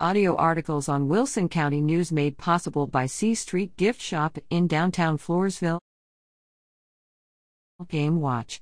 Audio articles on Wilson County News made possible by C Street Gift Shop in downtown Floresville. Game Watch